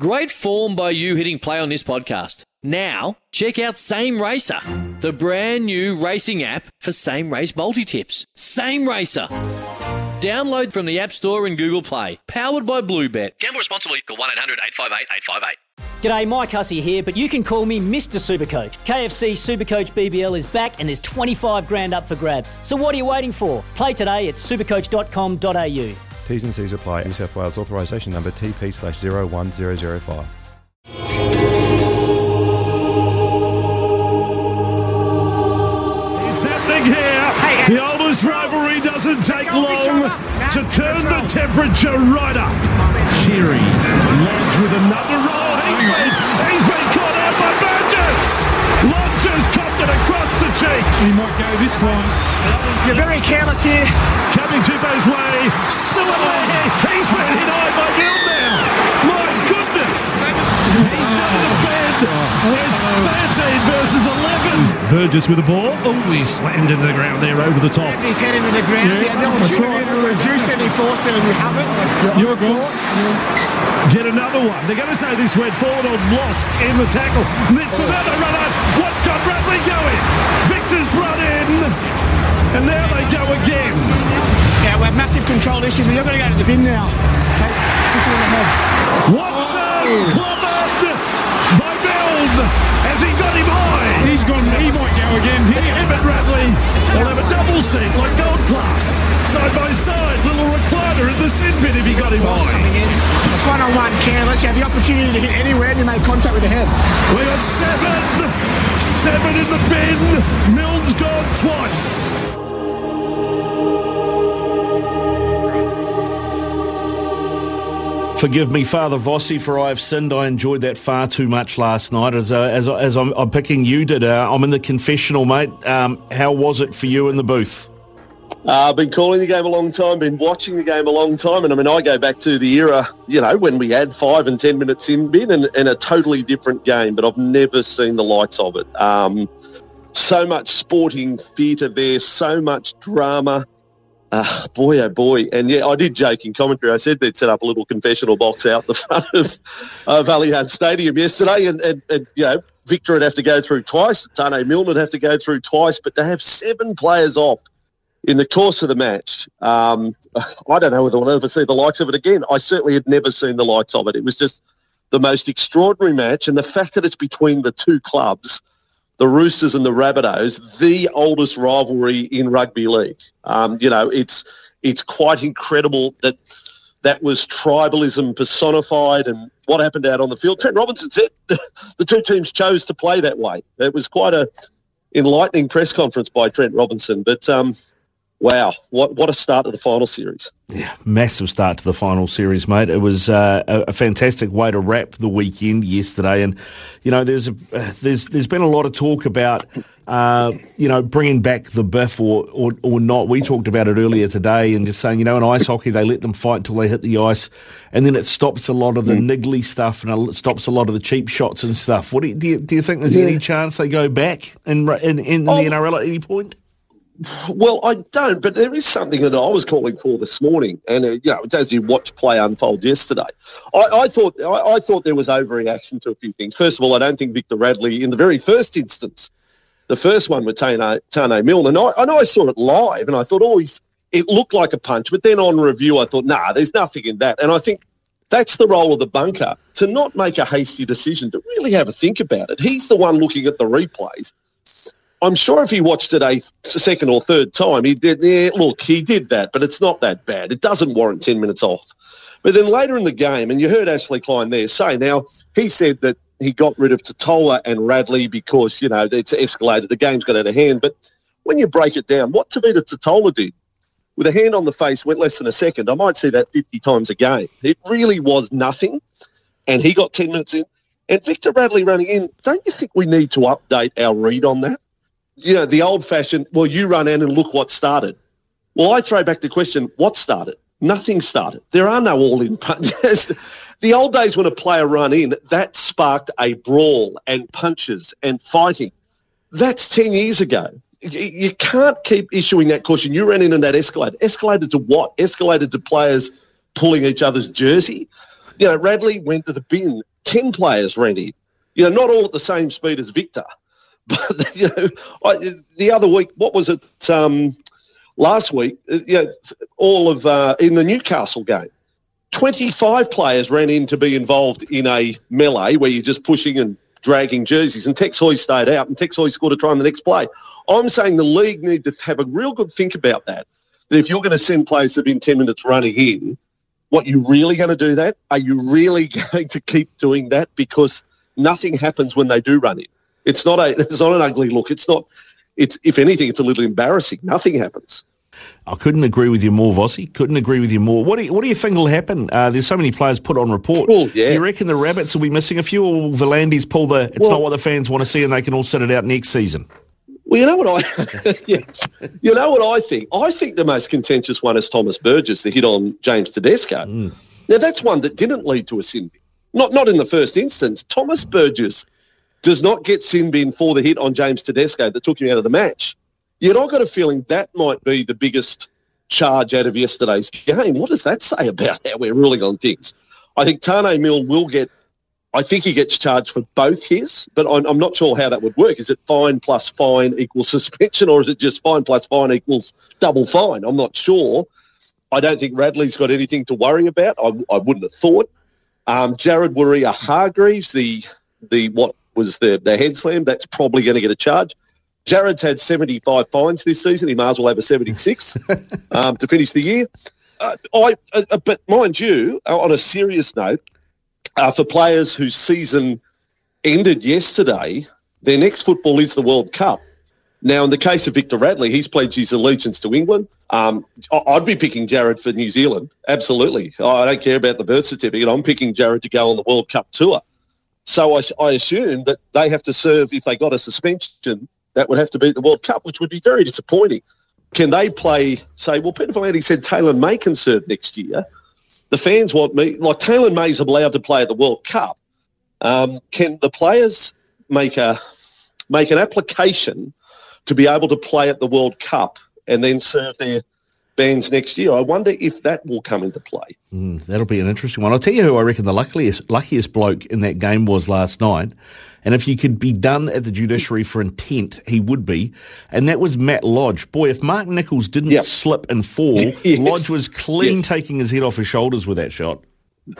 Great form by you hitting play on this podcast. Now, check out Same Racer, the brand new racing app for same race multi tips. Same Racer. Download from the App Store and Google Play. Powered by Bluebet. Gamble responsibly. Call 1 800 858 858. G'day, Mike Hussey here, but you can call me Mr. Supercoach. KFC Supercoach BBL is back and there's 25 grand up for grabs. So what are you waiting for? Play today at supercoach.com.au. T's and C's apply. New South Wales authorisation number TP slash 01005. It's happening here. The oldest rivalry doesn't take long to turn the temperature right up. Kiri lodged with another roll. He's been, he's been cheek. He might go this one. You're very careless here. Coming Tupou's way. Similarly, oh. he's been hit high by Milne. My goodness. He's not in the bed. It's 13 versus 11. Burgess with the ball. Oh, he slammed into the ground there over the top. His head into the ground. Yeah, the opportunity right. to reduce any force there and you haven't. You're good. Get another one. They're going to say this went forward or lost in the tackle. Now they run out. What got Radley going? Victor's run in. And now they go again. Yeah, we have massive control issues. We're going to go to the bin now. Take this one ahead. Watson clobbered by Milne. Has he got him high? He's gone. He might go again here. Him and Radley will have a double seat like gold class. Side by side. Little recliner in the sin bin if he got him high. coming in. It's one on one careless. You have the opportunity to hit anywhere and you make contact with the head. We got seven. Seven in the bin. Milne's gone twice. Forgive me, Father Vossi, for I have sinned. I enjoyed that far too much last night. As uh, as, as I'm, I'm picking you did, uh, I'm in the confessional, mate. Um, how was it for you in the booth? Uh, I've been calling the game a long time, been watching the game a long time, and I mean, I go back to the era, you know, when we had five and ten minutes in bin and, and a totally different game, but I've never seen the likes of it. Um, so much sporting theatre there, so much drama. Uh, boy, oh boy. And yeah, I did joke in commentary. I said they'd set up a little confessional box out the front of, of Allianz Stadium yesterday, and, and, and, you know, Victor would have to go through twice, Taane Milne would have to go through twice, but to have seven players off in the course of the match, um, I don't know whether we'll ever see the likes of it again. I certainly had never seen the likes of it. It was just the most extraordinary match, and the fact that it's between the two clubs, the Roosters and the Rabbitohs, the oldest rivalry in rugby league. Um, you know, it's it's quite incredible that that was tribalism personified, and what happened out on the field. Trent Robinson said the two teams chose to play that way. It was quite a enlightening press conference by Trent Robinson, but. Um, Wow, what what a start to the final series. Yeah, massive start to the final series, mate. It was uh, a, a fantastic way to wrap the weekend yesterday, and you know, there's a, uh, there's there's been a lot of talk about uh, you know bringing back the biff or, or or not. We talked about it earlier today, and just saying, you know, in ice hockey they let them fight until they hit the ice, and then it stops a lot of the niggly stuff and it stops a lot of the cheap shots and stuff. What do you do? You, do you think there's any chance they go back in in, in the NRL at any point? Well, I don't, but there is something that I was calling for this morning, and uh, you know, as you watch play unfold yesterday. I, I thought I, I thought there was overreaction to a few things. First of all, I don't think Victor Radley, in the very first instance, the first one with Taane, Milne, and I, and I saw it live, and I thought, oh, he's, it looked like a punch, but then on review, I thought, nah, there's nothing in that, and I think that's the role of the bunker to not make a hasty decision, to really have a think about it. He's the one looking at the replays. I'm sure if he watched it a second or third time, he did. Yeah, look, he did that, but it's not that bad. It doesn't warrant ten minutes off. But then later in the game, and you heard Ashley Klein there say, now he said that he got rid of Tatola and Radley because you know it's escalated. The game's got out of hand. But when you break it down, what Tevita Tatola did with a hand on the face went less than a second. I might see that 50 times a game. It really was nothing, and he got 10 minutes in. And Victor Radley running in, don't you think we need to update our read on that? You know, the old fashioned, well, you run in and look what started. Well, I throw back the question, what started? Nothing started. There are no all in punches. the old days when a player run in, that sparked a brawl and punches and fighting. That's 10 years ago. You- can't keep issuing that caution. You ran in and that escalated. Escalated to what? Escalated to players pulling each other's jersey. You know, Radley went to the bin. Ten players ran in. You know, not all at the same speed as Victor, but you know, I, the other week, what was it? Um, last week, uh, you know, all of uh, in the Newcastle game, twenty-five players ran in to be involved in a melee where you're just pushing and dragging jerseys, and Tex Hoy stayed out, and Tex Hoy scored a try in the next play. I'm saying the league need to have a real good think about that. That if you're going to send players that have been ten minutes running in, what you really going to do that? Are you really going to keep doing that? Because nothing happens when they do run in. It's not a. It's not an ugly look. It's not. It's if anything, it's a little embarrassing. Nothing happens. I couldn't agree with you more, Vossi. Couldn't agree with you more. What do you, what do you think will happen? Uh, there's so many players put on report. Cool, yeah. Do you reckon the Rabbits will be missing a few, or will V'landys pull the? It's Well- not what the fans want to see, and they can all sit it out next season. Well, you know what I, yes, you know what I think. I think the most contentious one is Thomas Burgess, the hit on James Tedesco. Now that's one that didn't lead to a sin. Not not in the first instance. Thomas Burgess does not get sin bin for the hit on James Tedesco that took him out of the match. Yet I got a feeling that might be the biggest charge out of yesterday's game. What does that say about how we're ruling on things? I think Taane Milne will get. I think he gets charged for both his, but I'm, I'm not sure how that would work. Is it fine plus fine equals suspension, or is it just fine plus fine equals double fine? I'm not sure. I don't think Radley's got anything to worry about. I, I wouldn't have thought. Um, Jared Waerea-Hargreaves, the the what was the the head slam, that's probably going to get a charge. Jared's had 75 fines this season. He might as well have a 76 um, to finish the year. Uh, I, uh, but mind you, uh, on a serious note, uh, for players whose season ended yesterday, their next football is the World Cup. Now, in the case of Victor Radley, he's pledged his allegiance to England. Um, I'd be picking Jared for New Zealand. Absolutely. I don't care about the birth certificate. I'm picking Jared to go on the World Cup tour. So I assume that they have to serve, if they got a suspension, that would have to be the World Cup, which would be very disappointing. Can they play, say, well, Peter V'landys said Taylan May can serve next year. The fans want me, like Taylan May's allowed to play at the World Cup. Um, can the players make a make an application to be able to play at the World Cup and then serve their bands next year? I wonder if that will come into play. Mm, that'll be an interesting one. I'll tell you who I reckon the luckiest luckiest bloke in that game was last night. And if you could be done at the judiciary for intent, he would be. And that was Matt Lodge. Boy, if Mark Nicholls didn't Yep. slip and fall, Yes. Lodge was clean Yes. taking his head off his shoulders with that shot.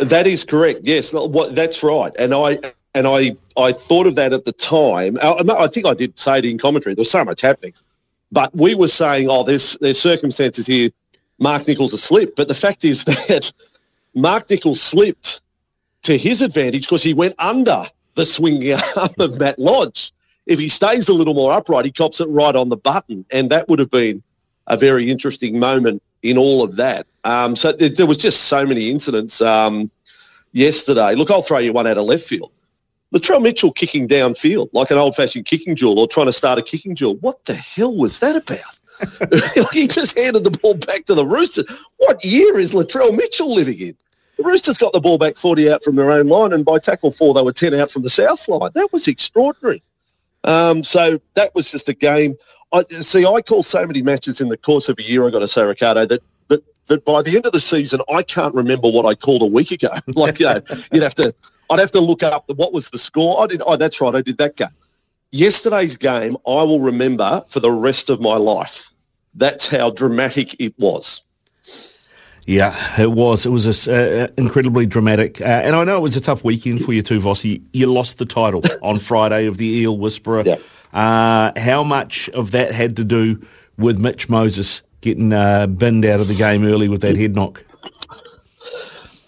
That is correct. Yes, that's right. And I and I I thought of that at the time. I, I think I did say it in commentary. There was so much happening, but we were saying, oh, there's there's circumstances here. Mark Nicholls has slipped, but the fact is that Mark Nicholls slipped to his advantage because he went under the swinging arm of Matt Lodge. If he stays a little more upright, he cops it right on the button, and that would have been a very interesting moment in all of that. Um, so there, there was just so many incidents um, yesterday. Look, I'll throw you one out of left field. Latrell Mitchell kicking downfield like an old-fashioned kicking duel or trying to start a kicking duel. What the hell was that about? he just handed the ball back to the Roosters. What year is Latrell Mitchell living in? The Roosters got the ball back 40 out from their own line, and by tackle four, they were 10 out from the south line. That was extraordinary. Um, so that was just a game. I see. I call so many matches in the course of a year. I got to say, Ricardo, that that that by the end of the season, I can't remember what I called a week ago. like you know, you'd have to. I'd have to look up what was the score. I did. Oh, that's right. I did that game. Yesterday's game, I will remember for the rest of my life. That's how dramatic it was. Yeah, it was. It was a s- uh, incredibly dramatic, uh, and I know it was a tough weekend for you too, Vossi. You lost the title on Friday of the Eel Whisperer. Yeah. Uh, how much of that had to do with Mitch Moses getting uh, binned out of the game early with that head knock?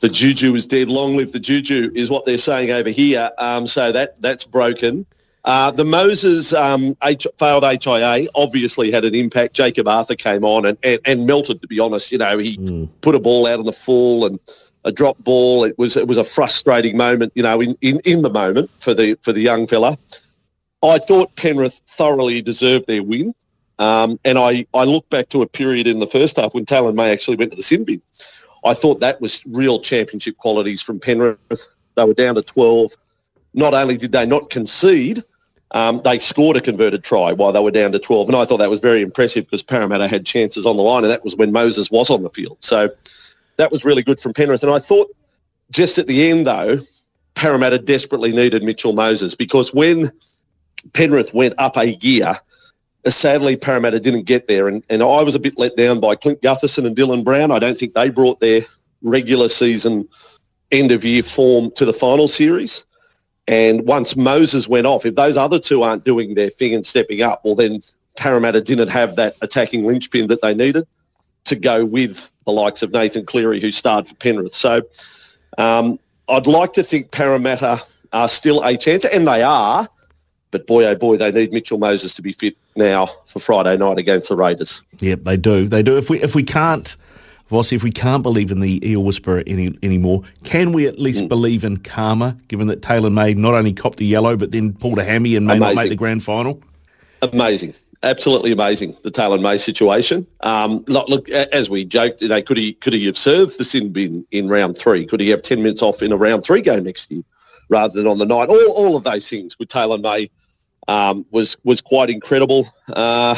The juju is dead. Long live the juju is what they're saying over here. Um, so that that's broken. Uh, the Moses um, H- failed HIA obviously had an impact. Jakob Arthur came on and, and, and melted. To be honest, you know he put a ball out on the full and a drop ball. It was it was a frustrating moment. You know, in, in, in the moment for the for the young fella. I thought Penrith thoroughly deserved their win. Um, and I, I look back to a period in the first half when Taylan May actually went to the sin bin. I thought that was real championship qualities from Penrith. They were down to 12. Not only did they not concede, um, they scored a converted try while they were down to 12. And I thought that was very impressive because Parramatta had chances on the line, and that was when Moses was on the field. So that was really good from Penrith. And I thought just at the end, though, Parramatta desperately needed Mitchell Moses because when Penrith went up a gear, sadly Parramatta didn't get there. And, and I was a bit let down by Clint Gutherson and Dylan Brown. I don't think they brought their regular season end of year form to the final series. And once Moses went off, if those other two aren't doing their thing and stepping up, well, then Parramatta didn't have that attacking linchpin that they needed to go with the likes of Nathan Cleary, who starred for Penrith. So um, I'd like to think Parramatta are still a chance, and they are. But boy, oh boy, they need Mitchell Moses to be fit now for Friday night against the Raiders. Yep, they do. They do. If we if we can't, Vossi, if we can't believe in the eel whisperer any anymore, can we at least mm. believe in karma? Given that Taylan May not only copped a yellow but then pulled a hammy and may Amazing. not make the grand final. Amazing absolutely amazing the Taylan May situation. Um, look, look, as we joked, you know, could he could he have served the sin bin in round three? Could he have ten minutes off in a round three game next year rather than on the night? All, all of those things with Taylan May um, was was quite incredible. Uh,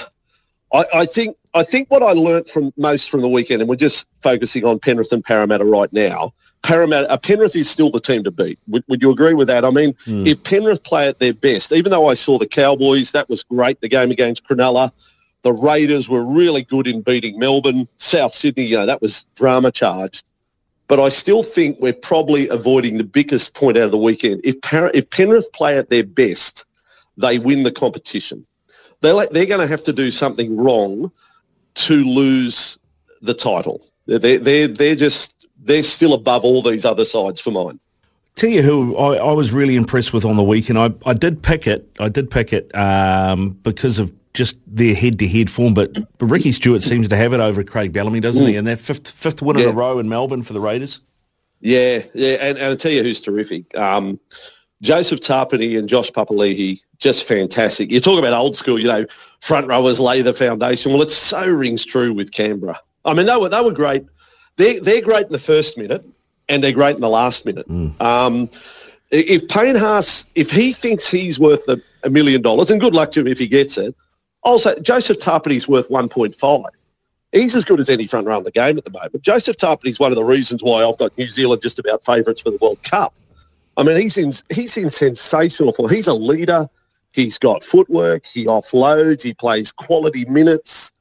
I, I, think I think what I learnt from most from the weekend, and we're just focusing on Penrith and Parramatta right now. Parramatta, uh, Penrith is still the team to beat. Would, would you agree with that? I mean, mm. if Penrith play at their best, even though I saw the Cowboys, that was great. The game against Cronulla, the Raiders were really good in beating Melbourne. South Sydney, you know, that was drama charged. But I still think we're probably avoiding the biggest point out of the weekend. If, Par- if Penrith play at their best, they win the competition. They're, they're going to have to do something wrong to lose the title. They're, they're, they're just they're still above all these other sides for mine. Tell you who I, I was really impressed with on the weekend. I, I did pick it. I did pick it um, because of just their head-to-head form. But, but Ricky Stuart seems to have it over Craig Bellamy, doesn't mm. he? And that fifth fifth win yeah. in a row in Melbourne for the Raiders. Yeah, yeah, and, and I'll tell you who's terrific. Um, Joseph Tapine and Josh Papali'i, just fantastic. You talk about old school, you know, front rowers lay the foundation. Well, it so rings true with Canberra. I mean, they were they were great they're, they're great in the first minute and they're great in the last minute. Mm. Um, if Payne Haas, if he thinks he's worth a, a, million dollars, and good luck to him if he gets it, I'll say Joseph Tapine's worth 1.5. He's as good as any front row in the game at the moment. Joseph Tapine's one of the reasons why I've got New Zealand just about favourites for the World Cup. I mean, he's in he's in sensational form. He's a leader. He's got footwork. He offloads. He plays quality minutes.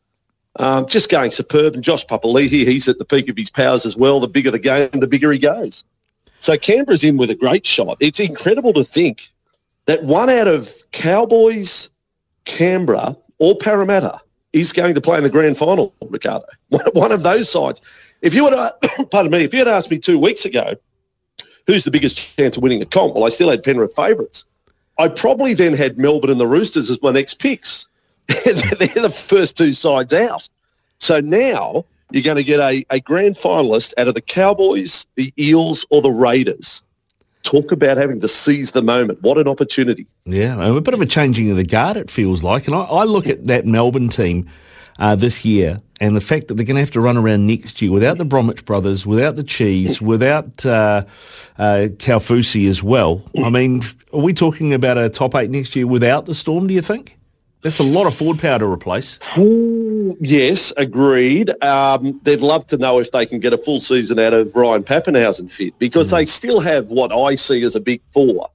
Um, just going superb. And Josh Papali'i, he's at the peak of his powers as well. The bigger the game, the bigger he goes. So Canberra's in with a great shot. It's incredible to think that one out of Cowboys, Canberra, or Parramatta is going to play in the grand final, Ricardo. One of those sides. If you would, pardon me, if you had asked me two weeks ago, who's the biggest chance of winning the comp? Well, I still had Penrith favourites. I probably then had Melbourne and the Roosters as my next picks. they're the first two sides out. So now you're going to get a, a grand finalist out of the Cowboys, the Eels, or the Raiders. Talk about having to seize the moment. What an opportunity. Yeah, a bit of a changing of the guard, it feels like. And I, I look at that Melbourne team uh, this year and the fact that they're going to have to run around next year without the Bromwich brothers, without the Cheese, without uh, uh, Kaufusi as well. I mean, are we talking about a top eight next year without the Storm, do you think? That's a lot of forward power to replace. Ooh, yes, agreed. Um, they'd love to know if they can get a full season out of Ryan Papenhuyzen fit because mm. they still have what I see as a big four.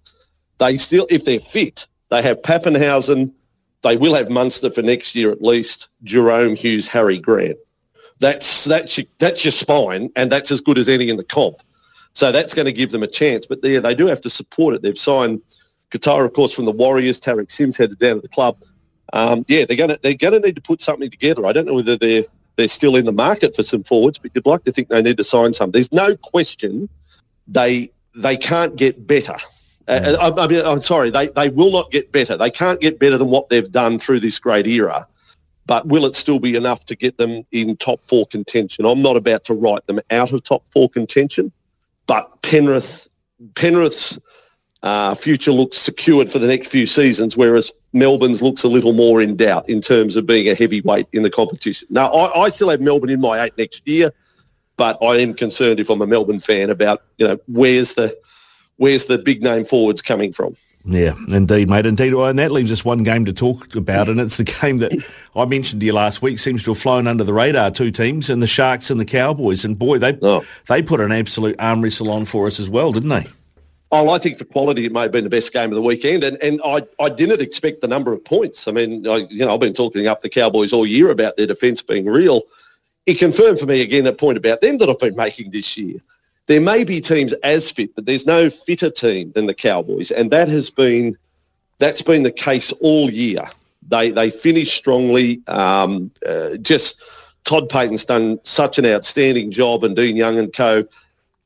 They still, if they're fit, they have Papenhuyzen. They will have Munster for next year at least. Jahrome Hughes, Harry Grant. That's that's your, that's your spine, and that's as good as any in the comp. So that's going to give them a chance. But yeah, they do have to support it. They've signed Katoa, of course, from the Warriors. Tariq Sims headed down to the club um, yeah, they're going to they're going to need to put something together. I don't know whether they're they're still in the market for some forwards, but you'd like to think they need to sign some. There's no question they they can't get better. Uh, I, I mean, I'm sorry, they, they will not get better. They can't get better than what they've done through this great era. But will it still be enough to get them in top four contention? I'm not about to write them out of top four contention, but Penrith Penrith's uh, future looks secured for the next few seasons, whereas Melbourne's looks a little more in doubt in terms of being a heavyweight in the competition. Now, I, I still have Melbourne in my eight next year, but I am concerned if I'm a Melbourne fan about you know where's the where's the big name forwards coming from? Yeah, indeed, mate. Indeed. Well, and that leaves us one game to talk about, and it's the game that I mentioned to you last week. Seems to have flown under the radar. Two teams, and the Sharks and the Cowboys. And boy, they oh. they put an absolute arm wrestle on for us as well, didn't they? Oh, I think for quality, it may have been the best game of the weekend, and and I, I didn't expect the number of points. I mean, I, you know, I've been talking up the Cowboys all year about their defence being real. It confirmed for me again a point about them that I've been making this year there may be teams as fit, but there's no fitter team than the Cowboys, and that has been that's been the case all year. They they finish strongly. Um, uh, just Todd Payten's done such an outstanding job, and Dean Young and co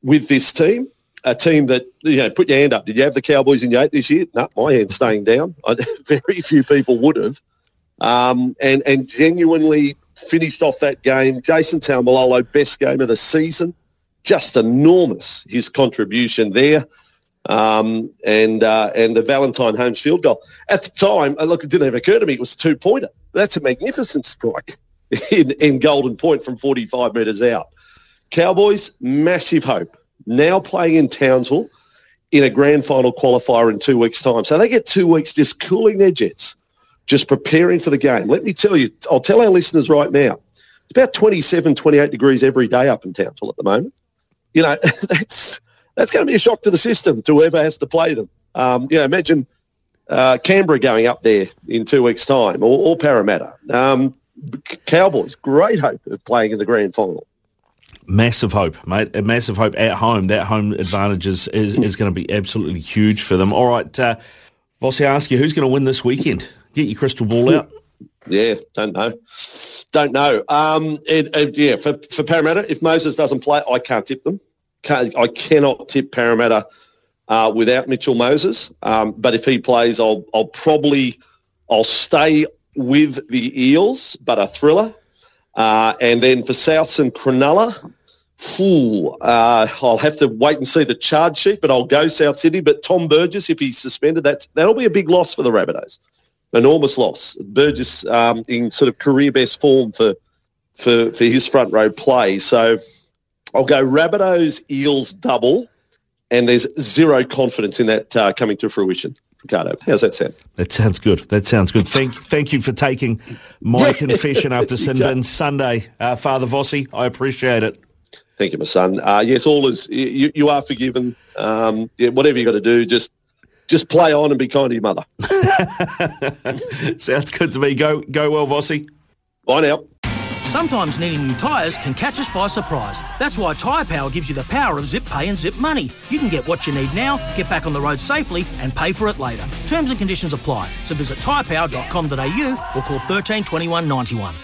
with this team. A team that you know, put your hand up. Did you have the Cowboys in your eight this year? No, my hand's staying down. Very few people would have, um, and and genuinely finished off that game. Jason Taumalolo, best game of the season just enormous his contribution there. Um, and uh, and the Valentine Holmes field goal at the time, uh, look, it didn't even occur to me it was a two pointer. That's a magnificent strike in, in Golden Point from 45 metres out. Cowboys, massive hope. Now playing in Townsville in a grand final qualifier in two weeks' time. So they get two weeks just cooling their jets, just preparing for the game. Let me tell you, I'll tell our listeners right now, it's about 27, 28 degrees every day up in Townsville at the moment you know, that's that's going to be a shock to the system to whoever has to play them. Um, you know, imagine uh, Canberra going up there in two weeks' time, or, or Parramatta. Um, Cowboys, great hope of playing in the grand final. Massive hope, mate. A massive hope at home. That home advantage is, is, is going to be absolutely huge for them. All right, uh, Vossi, I ask you, who's going to win this weekend? Get your crystal ball out. Yeah, don't know. Don't know. Um, it, it, yeah, for, for Parramatta, if Moses doesn't play, I can't tip them. Can't, I cannot tip Parramatta uh, without Mitchell Moses. Um, but if he plays, I'll I'll probably I'll stay with the Eels, but a thriller. Uh, and then for Souths and Cronulla, whew, uh, I'll have to wait and see the charge sheet, but I'll go South Sydney. But Tom Burgess, if he's suspended, that's that'll be a big loss for the Rabbitohs enormous loss. Burgess um, in sort of career best form for for for his front row play. So I'll go Rabbitohs Eels double, and there's zero confidence in that uh, coming to fruition. Ricardo, how's that sound? That sounds good. That sounds good. Thank thank you for taking my confession after Sin Sunday, uh, Father Vossi. I appreciate it. Thank you, my son. Uh, yes, all is you, you are forgiven. Um, yeah, whatever you got to do, just just play on and be kind to your mother. Sounds good to me. Go go well, Vossi. Bye now. Sometimes needing new tyres can catch us by surprise. That's why Tyre Power gives you the power of zip pay and zip money. You can get what you need now, get back on the road safely, and pay for it later. Terms and conditions apply. So visit tyrepower.com.au or call 13 21 91.